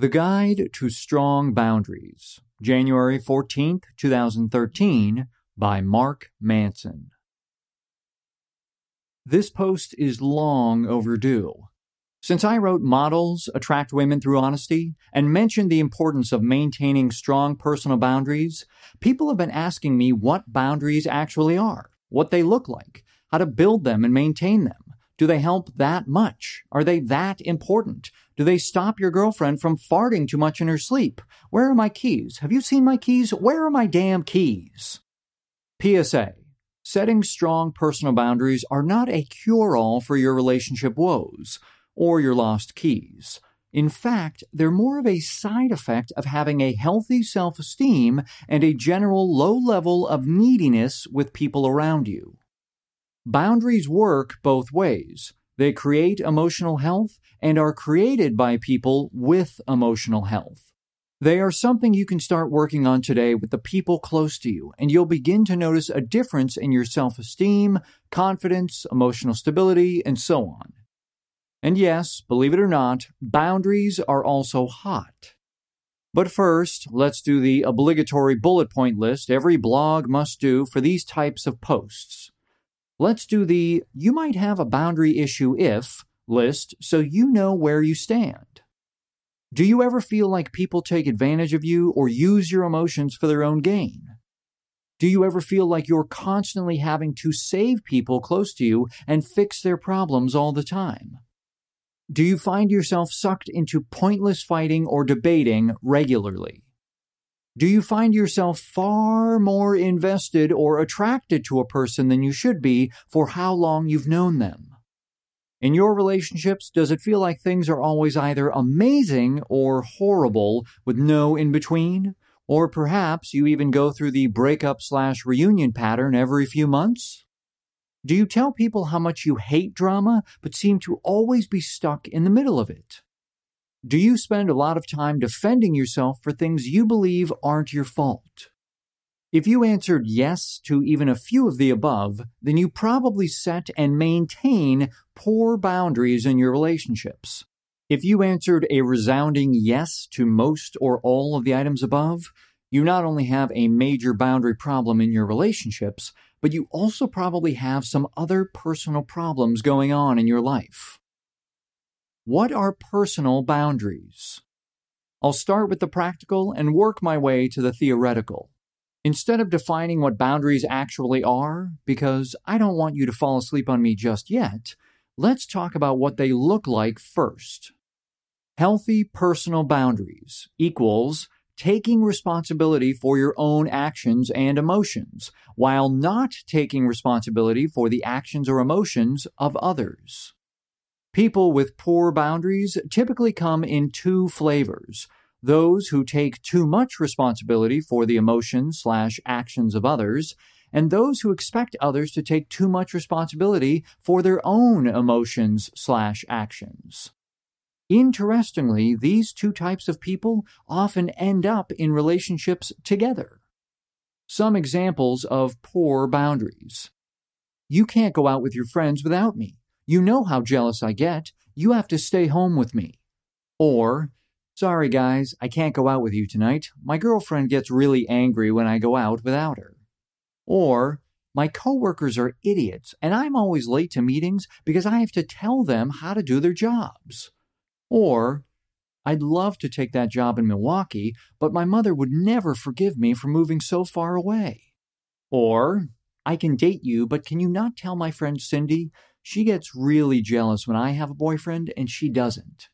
The Guide to Strong Boundaries, January 14th, 2013, by Mark Manson. This post is long overdue. Since I wrote Models Attract Women Through Honesty and mentioned the importance of maintaining strong personal boundaries, people have been asking me what boundaries actually are, what they look like, how to build them and maintain them. Do they help that much? Are they that important? Do they stop your girlfriend from farting too much in her sleep? Where are my keys? Have you seen my keys? Where are my damn keys? PSA Setting strong personal boundaries are not a cure all for your relationship woes or your lost keys. In fact, they're more of a side effect of having a healthy self esteem and a general low level of neediness with people around you. Boundaries work both ways. They create emotional health and are created by people with emotional health. They are something you can start working on today with the people close to you, and you'll begin to notice a difference in your self esteem, confidence, emotional stability, and so on. And yes, believe it or not, boundaries are also hot. But first, let's do the obligatory bullet point list every blog must do for these types of posts. Let's do the you might have a boundary issue if list so you know where you stand. Do you ever feel like people take advantage of you or use your emotions for their own gain? Do you ever feel like you're constantly having to save people close to you and fix their problems all the time? Do you find yourself sucked into pointless fighting or debating regularly? Do you find yourself far more invested or attracted to a person than you should be for how long you've known them? In your relationships, does it feel like things are always either amazing or horrible with no in between? Or perhaps you even go through the breakup slash reunion pattern every few months? Do you tell people how much you hate drama, but seem to always be stuck in the middle of it? Do you spend a lot of time defending yourself for things you believe aren't your fault? If you answered yes to even a few of the above, then you probably set and maintain poor boundaries in your relationships. If you answered a resounding yes to most or all of the items above, you not only have a major boundary problem in your relationships, but you also probably have some other personal problems going on in your life. What are personal boundaries? I'll start with the practical and work my way to the theoretical. Instead of defining what boundaries actually are, because I don't want you to fall asleep on me just yet, let's talk about what they look like first. Healthy personal boundaries equals taking responsibility for your own actions and emotions, while not taking responsibility for the actions or emotions of others. People with poor boundaries typically come in two flavors. Those who take too much responsibility for the emotions slash actions of others, and those who expect others to take too much responsibility for their own emotions slash actions. Interestingly, these two types of people often end up in relationships together. Some examples of poor boundaries. You can't go out with your friends without me. You know how jealous I get. You have to stay home with me. Or, sorry guys, I can't go out with you tonight. My girlfriend gets really angry when I go out without her. Or, my coworkers are idiots and I'm always late to meetings because I have to tell them how to do their jobs. Or, I'd love to take that job in Milwaukee, but my mother would never forgive me for moving so far away. Or, I can date you, but can you not tell my friend Cindy she gets really jealous when I have a boyfriend and she doesn't.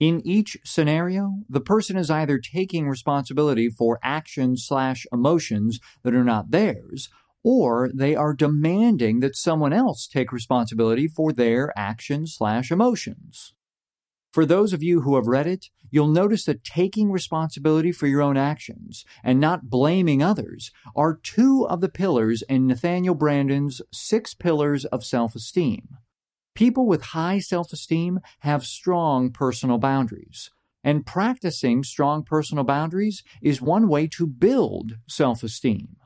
In each scenario, the person is either taking responsibility for actions slash emotions that are not theirs, or they are demanding that someone else take responsibility for their actions slash emotions. For those of you who have read it, you'll notice that taking responsibility for your own actions and not blaming others are two of the pillars in Nathaniel Branden's six pillars of self esteem. People with high self esteem have strong personal boundaries, and practicing strong personal boundaries is one way to build self esteem.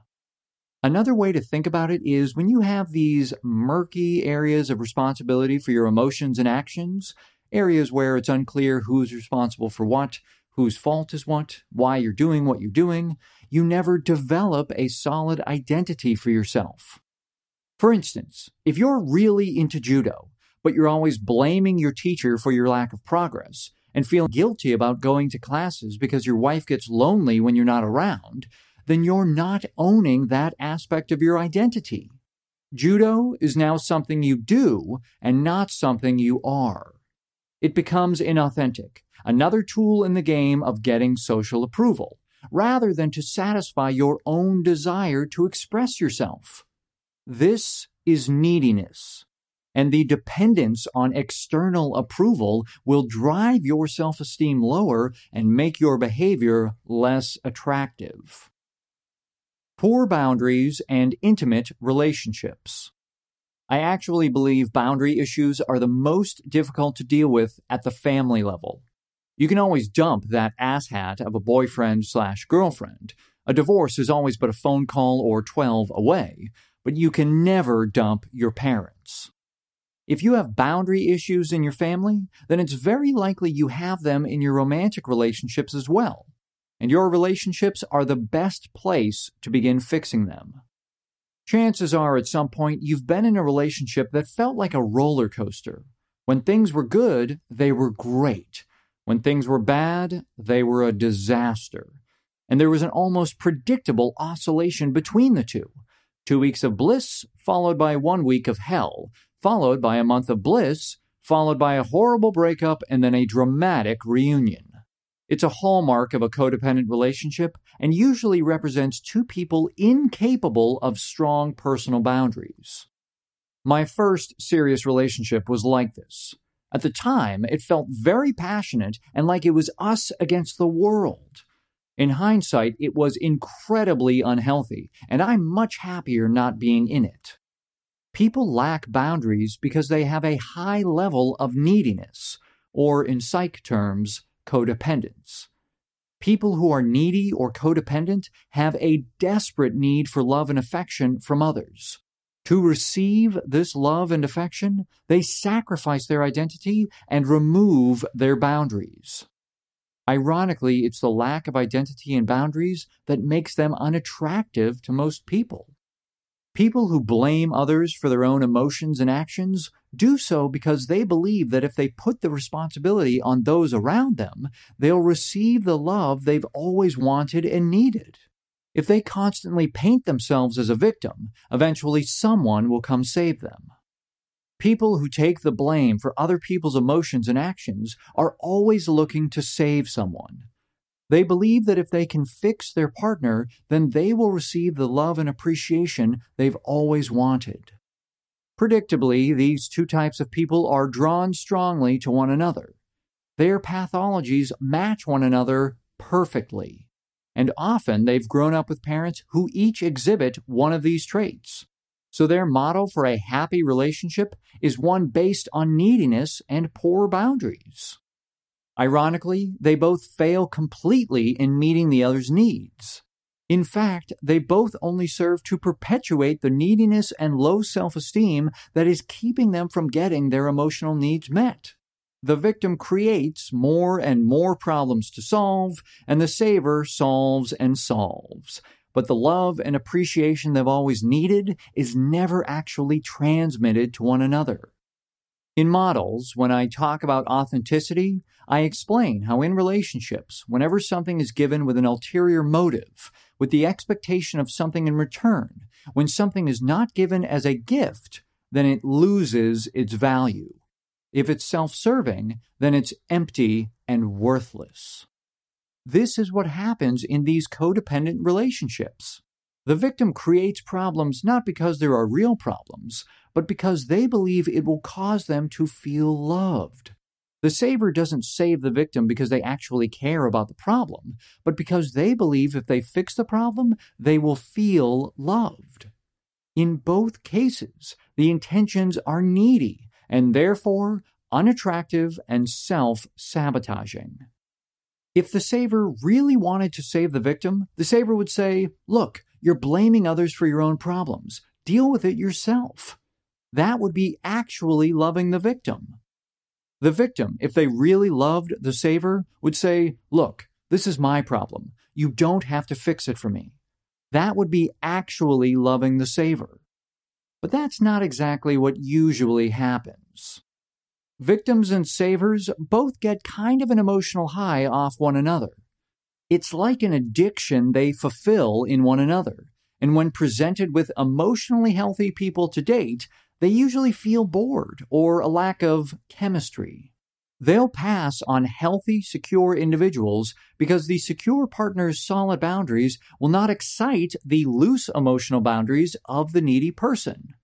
Another way to think about it is when you have these murky areas of responsibility for your emotions and actions, areas where it's unclear who's responsible for what, whose fault is what, why you're doing what you're doing, you never develop a solid identity for yourself. For instance, if you're really into judo, but you're always blaming your teacher for your lack of progress, and feel guilty about going to classes because your wife gets lonely when you're not around, then you're not owning that aspect of your identity. Judo is now something you do and not something you are. It becomes inauthentic, another tool in the game of getting social approval, rather than to satisfy your own desire to express yourself. This is neediness and the dependence on external approval will drive your self esteem lower and make your behavior less attractive. Poor boundaries and intimate relationships. I actually believe boundary issues are the most difficult to deal with at the family level. You can always dump that asshat of a boyfriend slash girlfriend. A divorce is always but a phone call or 12 away, but you can never dump your parents. If you have boundary issues in your family, then it's very likely you have them in your romantic relationships as well. And your relationships are the best place to begin fixing them. Chances are at some point you've been in a relationship that felt like a roller coaster. When things were good, they were great. When things were bad, they were a disaster. And there was an almost predictable oscillation between the two. Two weeks of bliss, followed by one week of hell, followed by a month of bliss, followed by a horrible breakup, and then a dramatic reunion. It's a hallmark of a codependent relationship and usually represents two people incapable of strong personal boundaries. My first serious relationship was like this. At the time, it felt very passionate and like it was us against the world. In hindsight, it was incredibly unhealthy, and I'm much happier not being in it. People lack boundaries because they have a high level of neediness, or in psych terms, codependence. People who are needy or codependent have a desperate need for love and affection from others. To receive this love and affection, they sacrifice their identity and remove their boundaries. Ironically, it's the lack of identity and boundaries that makes them unattractive to most people. People who blame others for their own emotions and actions do so because they believe that if they put the responsibility on those around them, they'll receive the love they've always wanted and needed. If they constantly paint themselves as a victim, eventually someone will come save them. People who take the blame for other people's emotions and actions are always looking to save someone. They believe that if they can fix their partner, then they will receive the love and appreciation they've always wanted. Predictably, these two types of people are drawn strongly to one another. Their pathologies match one another perfectly, and often they've grown up with parents who each exhibit one of these traits. So their model for a happy relationship is one based on neediness and poor boundaries. Ironically, they both fail completely in meeting the other's needs. In fact, they both only serve to perpetuate the neediness and low self esteem that is keeping them from getting their emotional needs met. The victim creates more and more problems to solve, and the saver solves and solves. But the love and appreciation they've always needed is never actually transmitted to one another. In models, when I talk about authenticity, I explain how in relationships, whenever something is given with an ulterior motive, with the expectation of something in return, when something is not given as a gift, then it loses its value. If it's self serving, then it's empty and worthless. This is what happens in these codependent relationships. The victim creates problems not because there are real problems, but because they believe it will cause them to feel loved. The saver doesn't save the victim because they actually care about the problem, but because they believe if they fix the problem, they will feel loved. In both cases, the intentions are needy and therefore unattractive and self sabotaging. If the saver really wanted to save the victim, the saver would say, Look, you're blaming others for your own problems. Deal with it yourself. That would be actually loving the victim. The victim, if they really loved the saver, would say, Look, this is my problem. You don't have to fix it for me. That would be actually loving the saver. But that's not exactly what usually happens. Victims and savers both get kind of an emotional high off one another. It's like an addiction they fulfill in one another, and when presented with emotionally healthy people to date, they usually feel bored or a lack of chemistry. They'll pass on healthy, secure individuals because the secure partner's solid boundaries will not excite the loose emotional boundaries of the needy person.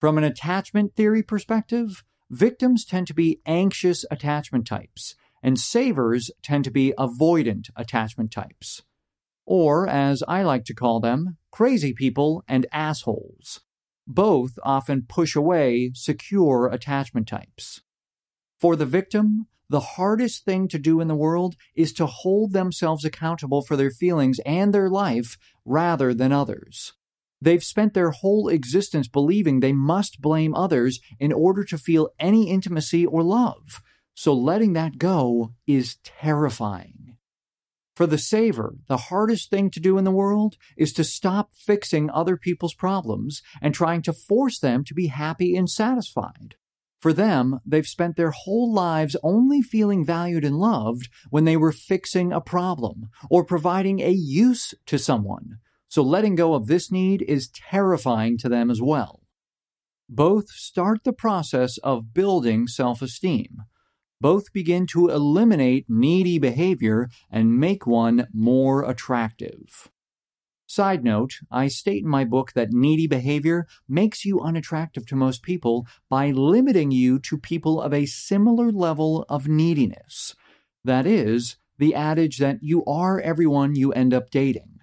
From an attachment theory perspective, victims tend to be anxious attachment types, and savers tend to be avoidant attachment types. Or, as I like to call them, crazy people and assholes. Both often push away secure attachment types. For the victim, the hardest thing to do in the world is to hold themselves accountable for their feelings and their life rather than others. They've spent their whole existence believing they must blame others in order to feel any intimacy or love, so letting that go is terrifying. For the saver, the hardest thing to do in the world is to stop fixing other people's problems and trying to force them to be happy and satisfied. For them, they've spent their whole lives only feeling valued and loved when they were fixing a problem or providing a use to someone. So letting go of this need is terrifying to them as well. Both start the process of building self esteem. Both begin to eliminate needy behavior and make one more attractive. Side note, I state in my book that needy behavior makes you unattractive to most people by limiting you to people of a similar level of neediness. That is, the adage that you are everyone you end up dating.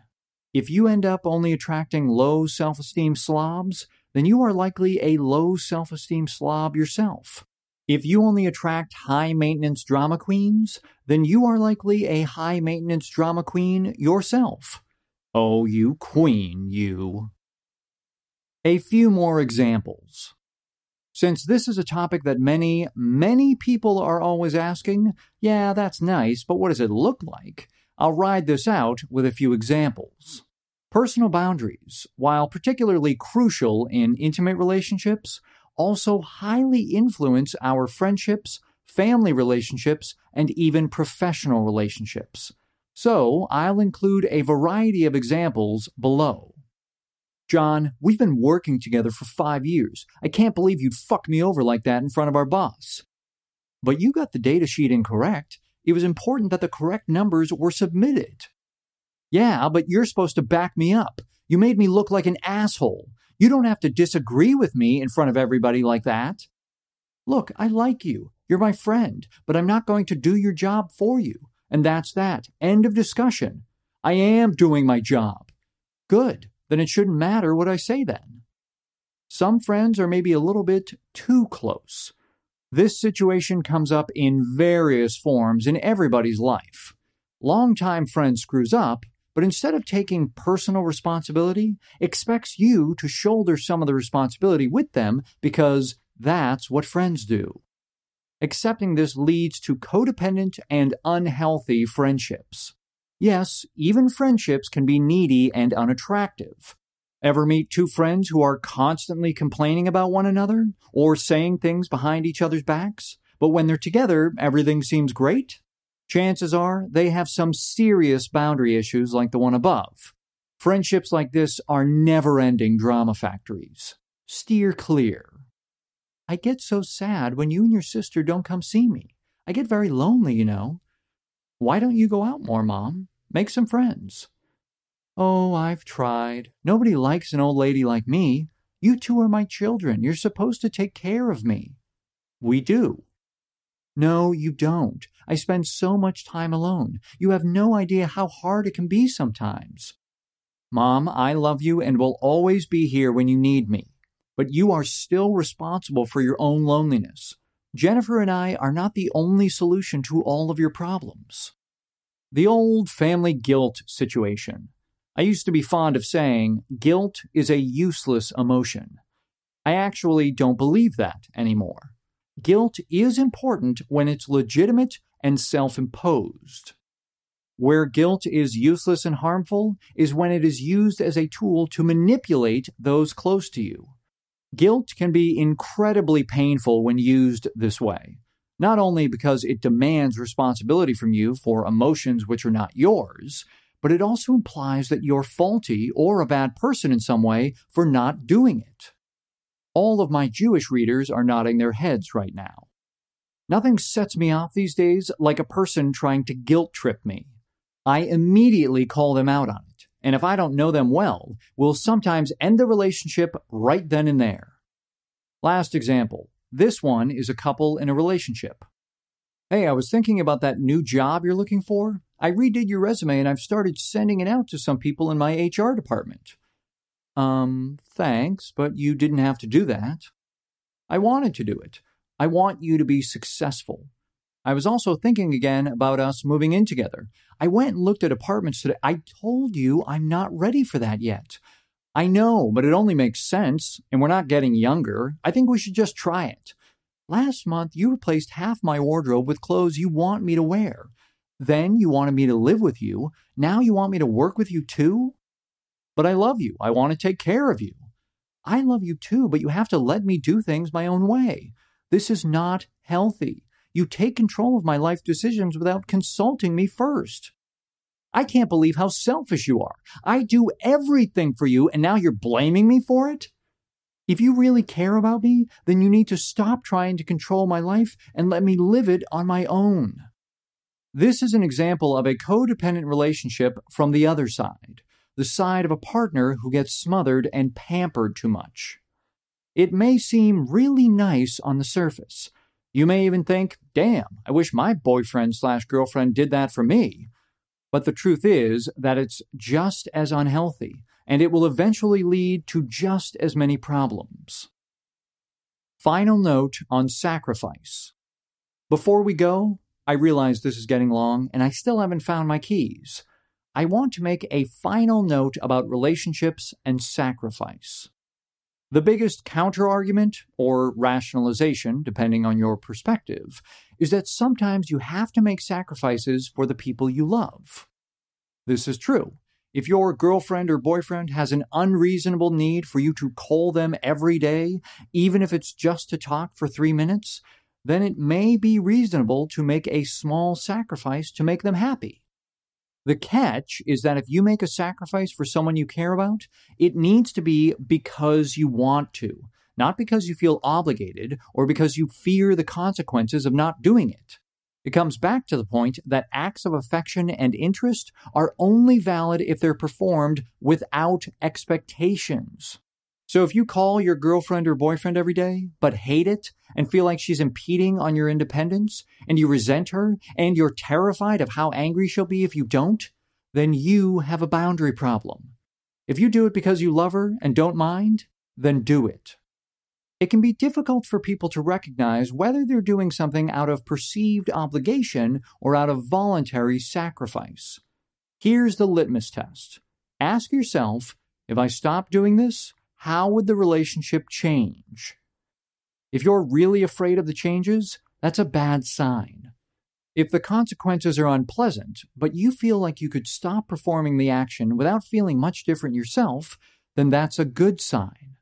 If you end up only attracting low self esteem slobs, then you are likely a low self esteem slob yourself. If you only attract high maintenance drama queens, then you are likely a high maintenance drama queen yourself. Oh, you queen, you. A few more examples. Since this is a topic that many, many people are always asking, yeah, that's nice, but what does it look like? I'll ride this out with a few examples. Personal boundaries, while particularly crucial in intimate relationships, also highly influence our friendships, family relationships, and even professional relationships. So I'll include a variety of examples below. John, we've been working together for five years. I can't believe you'd fuck me over like that in front of our boss. But you got the data sheet incorrect. It was important that the correct numbers were submitted. Yeah, but you're supposed to back me up. You made me look like an asshole. You don't have to disagree with me in front of everybody like that. Look, I like you. You're my friend, but I'm not going to do your job for you. And that's that. End of discussion. I am doing my job. Good. Then it shouldn't matter what I say then. Some friends are maybe a little bit too close. This situation comes up in various forms in everybody's life. Longtime friend screws up, but instead of taking personal responsibility, expects you to shoulder some of the responsibility with them because that's what friends do. Accepting this leads to codependent and unhealthy friendships. Yes, even friendships can be needy and unattractive. Ever meet two friends who are constantly complaining about one another or saying things behind each other's backs, but when they're together, everything seems great? Chances are they have some serious boundary issues like the one above. Friendships like this are never ending drama factories. Steer clear. I get so sad when you and your sister don't come see me. I get very lonely, you know. Why don't you go out more, Mom? Make some friends. Oh, I've tried. Nobody likes an old lady like me. You two are my children. You're supposed to take care of me. We do. No, you don't. I spend so much time alone. You have no idea how hard it can be sometimes. Mom, I love you and will always be here when you need me but you are still responsible for your own loneliness. Jennifer and I are not the only solution to all of your problems. The old family guilt situation. I used to be fond of saying, guilt is a useless emotion. I actually don't believe that anymore. Guilt is important when it's legitimate and self imposed. Where guilt is useless and harmful is when it is used as a tool to manipulate those close to you. Guilt can be incredibly painful when used this way, not only because it demands responsibility from you for emotions which are not yours, but it also implies that you're faulty or a bad person in some way for not doing it. All of my Jewish readers are nodding their heads right now. Nothing sets me off these days like a person trying to guilt trip me. I immediately call them out on it, and if I don't know them well, will sometimes end the relationship right then and there. Last example. This one is a couple in a relationship. Hey, I was thinking about that new job you're looking for. I redid your resume and I've started sending it out to some people in my HR department. Um, thanks, but you didn't have to do that. I wanted to do it. I want you to be successful. I was also thinking again about us moving in together. I went and looked at apartments today. I told you I'm not ready for that yet. I know, but it only makes sense, and we're not getting younger. I think we should just try it. Last month, you replaced half my wardrobe with clothes you want me to wear. Then you wanted me to live with you. Now you want me to work with you too? But I love you. I want to take care of you. I love you too, but you have to let me do things my own way. This is not healthy. You take control of my life decisions without consulting me first. I can't believe how selfish you are. I do everything for you, and now you're blaming me for it? If you really care about me, then you need to stop trying to control my life and let me live it on my own. This is an example of a codependent relationship from the other side the side of a partner who gets smothered and pampered too much. It may seem really nice on the surface. You may even think, damn, I wish my boyfriend slash girlfriend did that for me. But the truth is that it's just as unhealthy, and it will eventually lead to just as many problems. Final note on sacrifice. Before we go, I realize this is getting long, and I still haven't found my keys. I want to make a final note about relationships and sacrifice. The biggest counterargument, or rationalization, depending on your perspective, is that sometimes you have to make sacrifices for the people you love. This is true. If your girlfriend or boyfriend has an unreasonable need for you to call them every day, even if it's just to talk for three minutes, then it may be reasonable to make a small sacrifice to make them happy. The catch is that if you make a sacrifice for someone you care about, it needs to be because you want to, not because you feel obligated or because you fear the consequences of not doing it. It comes back to the point that acts of affection and interest are only valid if they're performed without expectations. So if you call your girlfriend or boyfriend every day, but hate it and feel like she's impeding on your independence, and you resent her, and you're terrified of how angry she'll be if you don't, then you have a boundary problem. If you do it because you love her and don't mind, then do it. It can be difficult for people to recognize whether they're doing something out of perceived obligation or out of voluntary sacrifice. Here's the litmus test. Ask yourself, if I stop doing this, how would the relationship change? If you're really afraid of the changes, that's a bad sign. If the consequences are unpleasant, but you feel like you could stop performing the action without feeling much different yourself, then that's a good sign.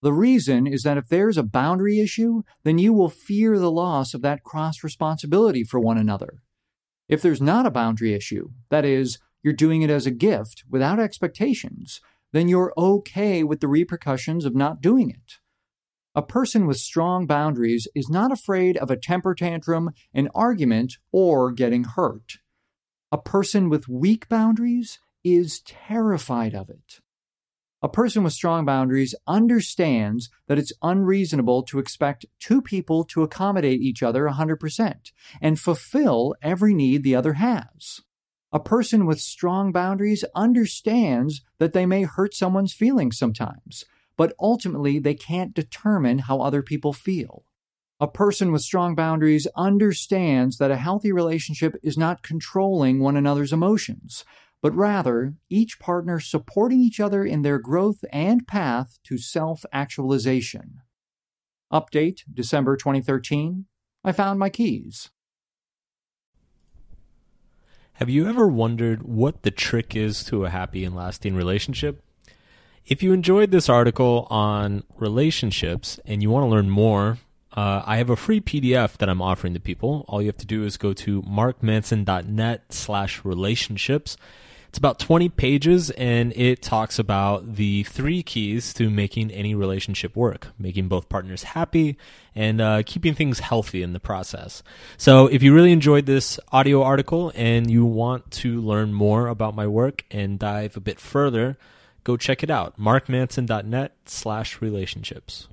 The reason is that if there's a boundary issue, then you will fear the loss of that cross responsibility for one another. If there's not a boundary issue, that is, you're doing it as a gift without expectations, then you're okay with the repercussions of not doing it. A person with strong boundaries is not afraid of a temper tantrum, an argument, or getting hurt. A person with weak boundaries is terrified of it. A person with strong boundaries understands that it's unreasonable to expect two people to accommodate each other 100% and fulfill every need the other has. A person with strong boundaries understands that they may hurt someone's feelings sometimes, but ultimately they can't determine how other people feel. A person with strong boundaries understands that a healthy relationship is not controlling one another's emotions, but rather each partner supporting each other in their growth and path to self actualization. Update December 2013. I found my keys. Have you ever wondered what the trick is to a happy and lasting relationship? If you enjoyed this article on relationships and you want to learn more, uh, I have a free PDF that I'm offering to people. All you have to do is go to markmanson.net slash relationships. It's about 20 pages and it talks about the three keys to making any relationship work, making both partners happy and uh, keeping things healthy in the process. So if you really enjoyed this audio article and you want to learn more about my work and dive a bit further, go check it out. markmanson.net slash relationships.